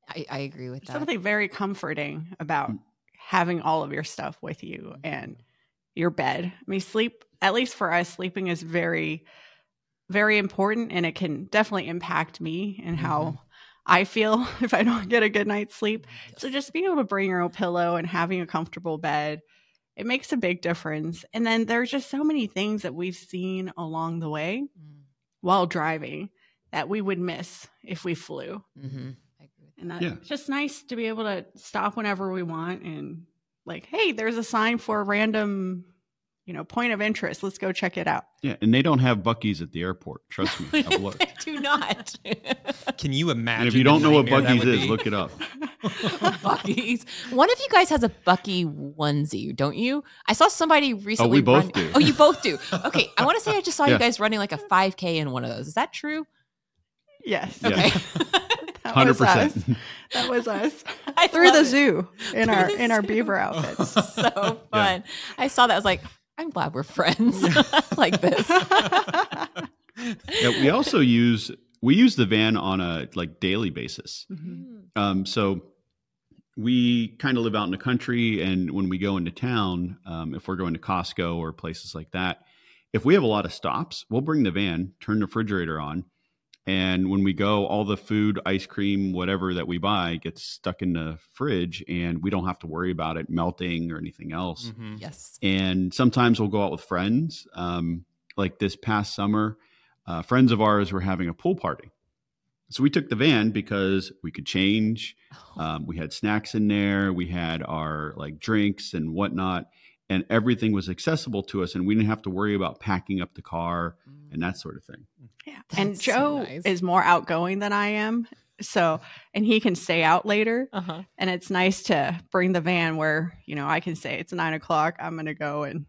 I, I agree with that. Something very comforting about Mm. having all of your stuff with you and your bed. I mean, sleep, at least for us, sleeping is very, very important and it can definitely impact me and how I feel if I don't get a good night's sleep. So just being able to bring your own pillow and having a comfortable bed, it makes a big difference. And then there's just so many things that we've seen along the way Mm, while driving that we would miss if we flew. mhm. I agree with And that, Yeah. it's just nice to be able to stop whenever we want and like, hey, there's a sign for a random, you know, point of interest. Let's go check it out. Yeah, and they don't have Buc-ee's at the airport. Trust me, I've looked. that. Do not. Can you imagine? And if you don't know what nightmare that Buc-ee's is, be? look it up. Buc-ee's. One of you guys has a Bucky onesie, don't you? I saw somebody recently. Oh, we both run- do. Oh, you both do. Okay, I want to say I just saw you guys running like a 5K in one of those. Is that true? yes. Yeah. Okay. That Hundred was us. percent. That was us. I Through the it. zoo in Through our the in our beaver outfits. so fun. I saw that. I was like, I'm glad we're friends like this. Yeah, we also use we use the van on a like daily basis. Mhm. Um, so we kind of live out in the country, and when we go into town, um, if we're going to Costco or places like that, if we have a lot of stops, we'll bring the van, turn the refrigerator on, and when we go, all the food, ice cream, whatever that we buy gets stuck in the fridge, and we don't have to worry about it melting or anything else. Mhm. Yes. And sometimes we'll go out with friends. Um, like this past summer, uh, friends of ours were having a pool party. So we took the van because we could change. Um, we had snacks in there. We had our like drinks and whatnot, and everything was accessible to us, and we didn't have to worry about packing up the car and that sort of thing. Yeah. and That's so Joe nice. is more outgoing than I am. So, and he can stay out later. Uh huh. And it's nice to bring the van where, you know, I can say it's nine o'clock. I'm going to go and,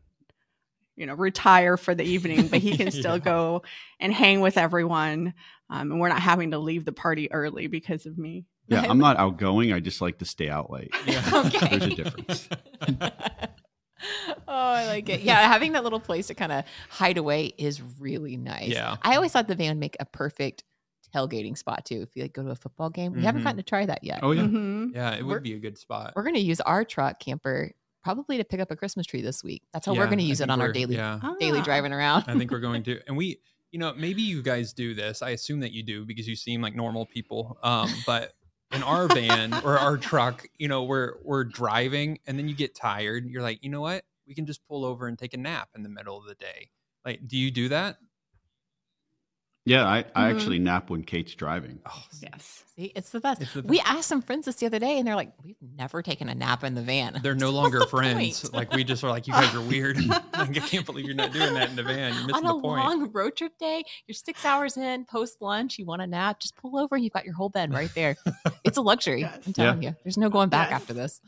you know, retire for the evening, but he can still Yeah. go and hang with everyone. Um, and we're not having to leave the party early because of me. Yeah, I'm not outgoing. I just like to stay out late. Yeah. Okay. There's a difference. Oh, I like it. Yeah, having that little place to kind of hide away is really nice. Yeah. I always thought the van would make a perfect tailgating spot too. If you like go to a football game, we haven't Mhm. gotten to try that yet. Oh yeah. Mhm. Yeah, it We're- would be a good spot. We're going to use our truck camper probably to pick up a Christmas tree this week. That's how we're going to use it on our daily Yeah, daily Ah. driving around. I think we're going to, and we, you know, maybe you guys do this. I assume that you do because you seem like normal people. Um, but in our van or our truck, you know, we're we're driving, and then you get tired. You're like, you know what? We can just pull over and take a nap in the middle of the day. Like, do you do that? Yeah, I, I Mhm. actually nap when Kait's driving. Oh, Yes. See, it's the best. It's the We asked some friends this the other day, and they're like, "We've never taken a nap in the van." they're no longer the friends. point? Like we just are like, you guys are weird. like, I can't believe you're not doing that in the van. You're missing on a the point. long road trip day, you're six hours in, post lunch, you want a nap, just pull over and you've got your whole bed right there. it's a luxury. Yes. I'm telling you. There's no going back Yes. after this.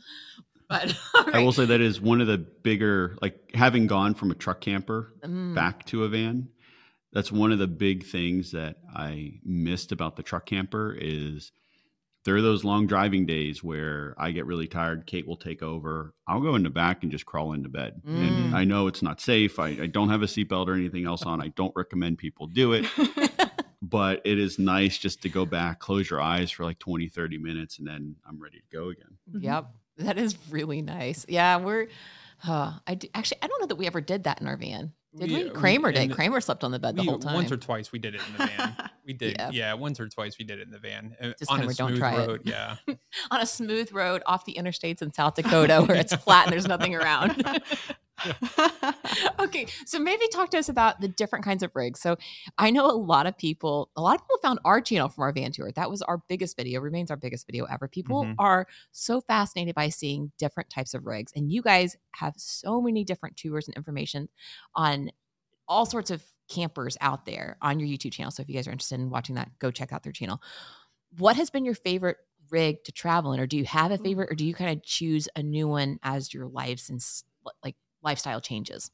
But all I will say that is one of the bigger, like having gone from a truck camper Mm, back to a van. That's one of the big things that I missed about the truck camper is there are those long driving days where I get really tired. Kait will take over. I'll go in the back and just crawl into bed. Mm. And I know it's not safe. I, I don't have a seatbelt or anything else on. I don't recommend people do it, but it is nice just to go back, close your eyes for like 20, 30 minutes, and then I'm ready to go again. Yep. That is really nice. Yeah, we're uh, I do, actually I don't know that we ever did that in our van. Did we? We- Kramer we- did. Kramer slept on the bed the whole time. Once or twice we did it in the van. We did, Yeah. yeah. Once or twice we did it in the van uh, Just on Kramer, a don't smooth try it. road. Yeah, on a smooth road off the interstates in South Dakota where it's flat and there's nothing around. okay, so maybe talk to us about the different kinds of rigs. So I know a lot of people, a lot of people found our channel from our van tour. That was our biggest video, remains our biggest video ever. People Mhm. are so fascinated by seeing different types of rigs. And you guys have so many different tours and information on all sorts of campers out there on your YouTube channel. So if you guys are interested in watching that, go check out their channel. What has been your favorite rig to travel in, or do you have a favorite, or do you kind of choose a new one as your lives and like lifestyle changes?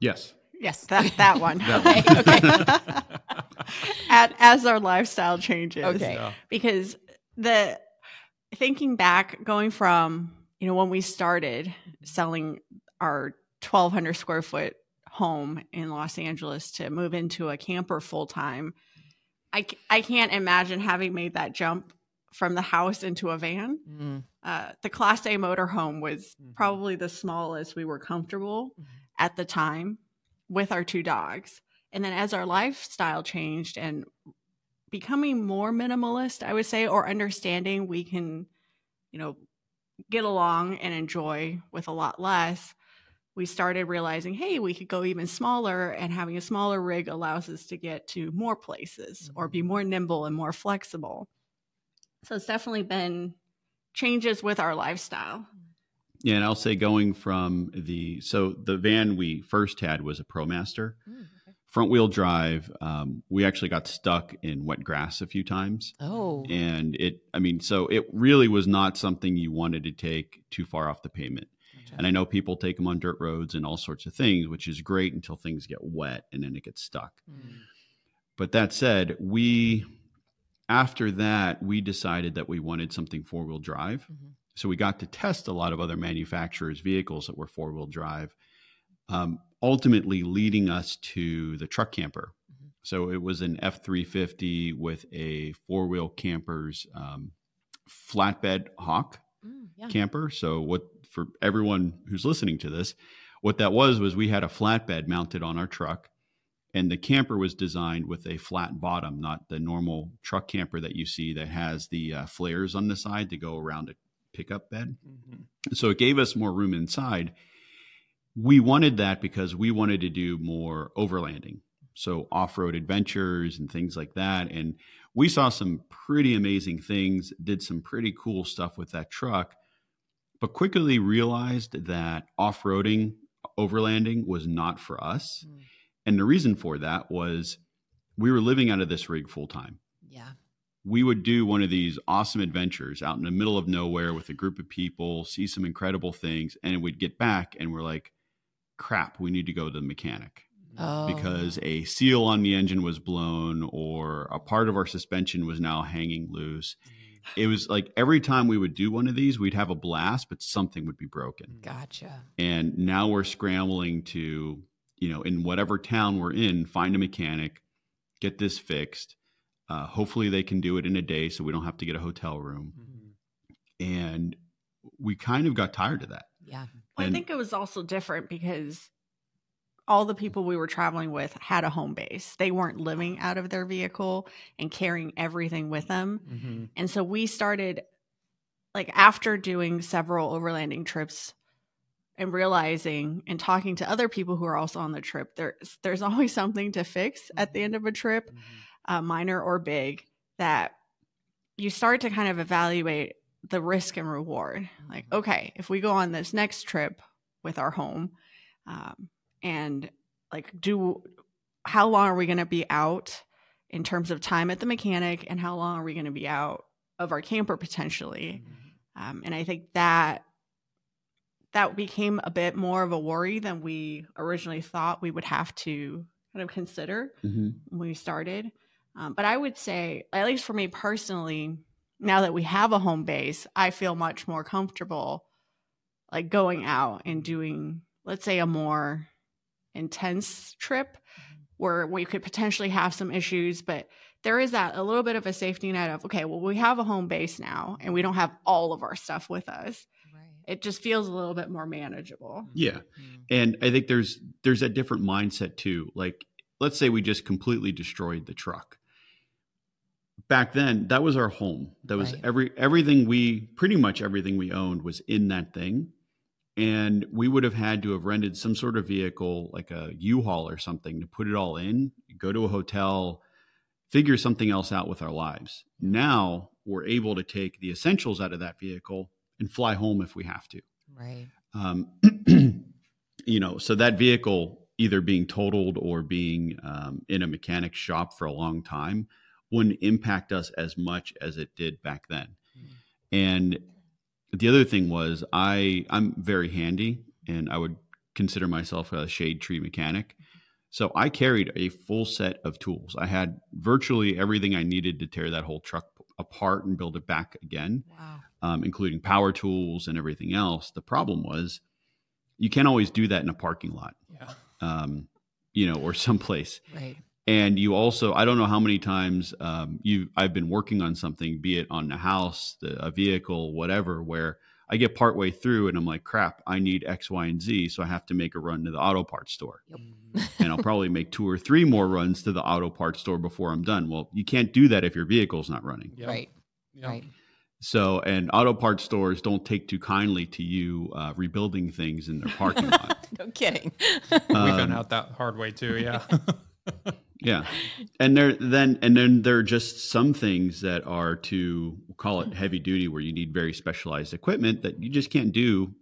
Yes. Yes, that that one. That okay, okay. At, as our lifestyle changes. Okay. Yeah. because the thinking back going from you know when we started selling our 1200 square foot home in los angeles to move into a camper full time I, I can't imagine having made that jump from the house into a van Mm, uh, the class a motorhome was Mhm. probably the smallest we were comfortable Mhm. at the time with our two dogs and then as our lifestyle changed and becoming more minimalist i would say or understanding we can you know get along and enjoy with a lot less we started realizing hey we could go even smaller and having a smaller rig allows us to get to more places or be more nimble and more flexible so it's definitely been changes with our lifestyle Yeah, and I'll say going from the so the van we first had was a ProMaster mm, okay. front wheel drive. Um, we actually got stuck in wet grass a few times, Oh, and it I mean, so it really was not something you wanted to take too far off the pavement. gotcha. And I know people take them on dirt roads and all sorts of things, which is great until things get wet and then it gets stuck. Mm, But that said, we after that we decided that we wanted something four wheel drive. mhm. So we got to test a lot of other manufacturers' vehicles that were four wheel drive, um, ultimately leading us to the truck camper. Mhm. So it was an F three fifty with a four wheel camper's um, flatbed hawk Mm, yeah. camper. So what for everyone who's listening to this, what that was was we had a flatbed mounted on our truck and the camper was designed with a flat bottom, not the normal truck camper that you see that has the uh, flares on the side to go around a pickup bed. Mhm. So it gave us more room inside. We wanted that because we wanted to do more overlanding. So off-road adventures and things like that and we saw some pretty amazing things, did some pretty cool stuff with that truck, but quickly realized that off-roading, overlanding was not for us. Mm. And the reason for that was we were living out of this rig full time Yeah. we would do one of these awesome adventures out in the middle of nowhere with a group of people, see some incredible things, and we'd get back and we're like, crap, we need to go to the mechanic Oh. because a seal on the engine was blown or a part of our suspension was now hanging loose. Mm. It was like every time we would do one of these, we'd have a blast, but something would be broken. Gotcha. And now we're scrambling to, you know, in whatever town we're in, find a mechanic, get this fixed. Uh, hopefully, they can do it in a day so we don't have to get a hotel room. Mhm. And we kind of got tired of that. Yeah. Well, I think it was also different because all the people we were traveling with had a home base. They weren't living out of their vehicle and carrying everything with them. Mhm. And so we started like after doing several overlanding trips and realizing and talking to other people who are also on the trip, there's there's always something to fix at the end of a trip, uh, minor or big, that you start to kind of evaluate the risk and reward. Like, okay, if we go on this next trip with our home, um, and like, do how long are we going to be out in terms of time at the mechanic, and how long are we going to be out of our camper potentially? Um, and I think that that became a bit more of a worry than we originally thought we would have to kind of consider when we started. Um, but I would say, at least for me personally, now that we have a home base, I feel much more comfortable like going out and doing, let's say, a more intense trip where we could potentially have some issues, but there is that a little bit of a safety net of, okay, well, we have a home base now and we don't have all of our stuff with us. Right. It just feels a little bit more manageable. Yeah. Mm. And I think there's there's a different mindset too. Like, let's say we just completely destroyed the truck. Back then, that was our home. That was Right. every everything we pretty much everything we owned was in that thing. And we would have had to have rented some sort of vehicle, like a U-Haul or something, to put it all in, go to a hotel, figure something else out with our lives. Now we're able to take the essentials out of that vehicle and fly home if we have to Right. um, you know, so that vehicle either being totaled or being um, in a mechanic shop for a long time wouldn't impact us as much as it did back then. And the other thing was I I'm very handy and I would consider myself a shade tree mechanic. So I carried a full set of tools. I had virtually everything I needed to tear that whole truck apart and build it back again Wow. Um, including power tools and everything else. The problem was you can't always do that in a parking lot, Yeah. um, you know, or someplace. Right. And you also, I don't know how many times um, you I've been working on something, be it on a house, the, a vehicle, whatever, where I get partway through and I'm like, crap, I need X, Y, and Z, so I have to make a run to the auto parts store, and I'll probably make two or three more runs to the auto parts store before I'm done. Well, you can't do that if your vehicle's not running. Yep. Right. Yep. Right. So, and auto parts stores don't take too kindly to you uh, rebuilding things in their parking lot. No kidding. we found Um, out that hard way too. Yeah. Yeah, and there then and then there are just some things that are to we'll call it heavy duty, where you need very specialized equipment that you just can't do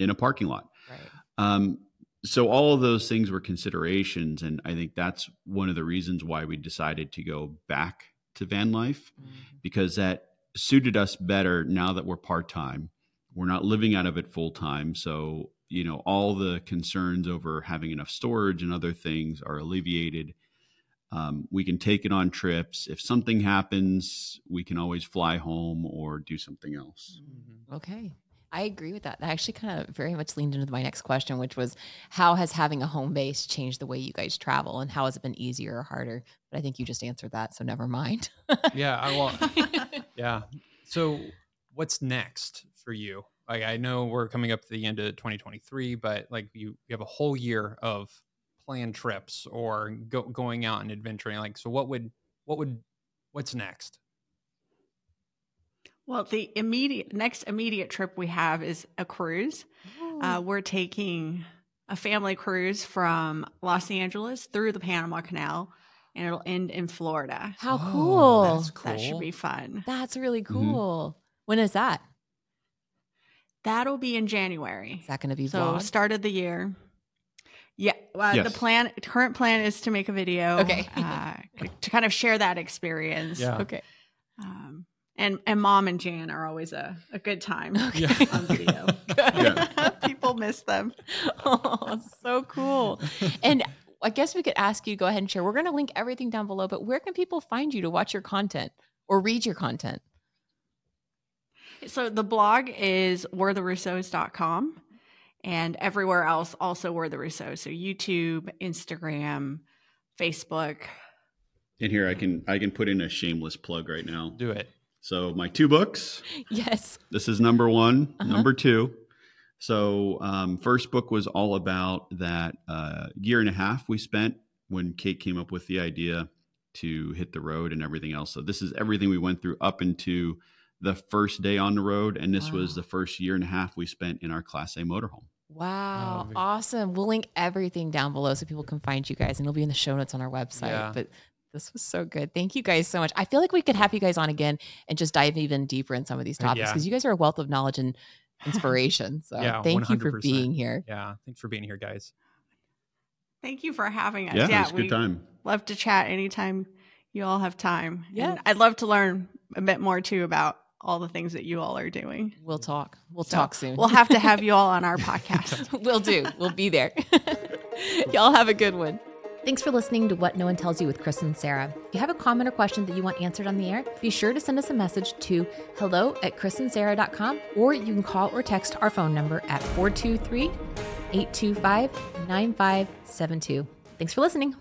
in a parking lot. right. Um, so all of those things were considerations, and I think that's one of the reasons why we decided to go back to van life Mhm. because that suited us better now that we're part time. We're not living out of it full time. So, you know, all the concerns over having enough storage and other things are alleviated. Um, we can take it on trips. If something happens, we can always fly home or do something else. Mhm. Okay. I agree with that. That actually kind of very much leaned into my next question, which was how has having a home base changed the way you guys travel and how has it been easier or harder? But I think you just answered that, so never mind. Yeah. I want. Yeah. So, what's next for you? Like, I know we're coming up to the end of 2023, but like you, you have a whole year of planned trips or go, going out and adventuring. Like, so what would, what would, what's next? Well, the immediate next immediate trip we have is a cruise. Uh, we're taking a family cruise from Los Angeles through the Panama Canal, and it'll end in Florida. How Oh, cool. that's That should be fun. That's really Mm-hmm. cool. When is that? That'll be in January. Is that going to be So vlog? start of the year. Yeah, uh, Yes. the plan current plan is to make a video. Okay. uh, to kind of share that experience. Yeah. Okay. Um, and and mom and Jan are always a, a good time Yeah. on video. Yeah. People miss them. Oh, so cool. And I guess we could ask you to go ahead and share. We're going to link everything down below, but where can people find you to watch your content or read your content? So the blog is weretherussos.com and everywhere else also Were the Russos. So YouTube, Instagram, Facebook. And here I can I can put in a shameless plug right now. Do it. So my two books. Yes. This is number one. Uh-huh. Number two. So um, first book was all about that uh, year and a half we spent when Kait came up with the idea to hit the road and everything else. So this is everything we went through up into the first day on the road, and this was the first year and a half we spent in our Class A motorhome. Wow. Oh, awesome. We'll link everything down below so people can find you guys and it'll be in the show notes on our website. Yeah. But this was so good. Thank you guys so much. I feel like we could have you guys on again and just dive even deeper in some of these Uh, topics yeah. because you guys are a wealth of knowledge and inspiration. So Yeah, thank you for being here. Yeah. Thanks for being here, guys. Thank you for having us. Yeah, it was a good time. love to chat anytime you all have time. Yeah. And I'd love to learn a bit more too about all the things that you all are doing. We'll talk. We'll So talk soon. We'll have to have you all on our podcast. we'll do. We'll be there. Y'all have a good one. Thanks for listening to What No One Tells You with Chris and Sarah. If you have a comment or question that you want answered on the air, be sure to send us a message to hello at chrisandsarah.com or you can call or text our phone number at 423 825 9572. Thanks for listening.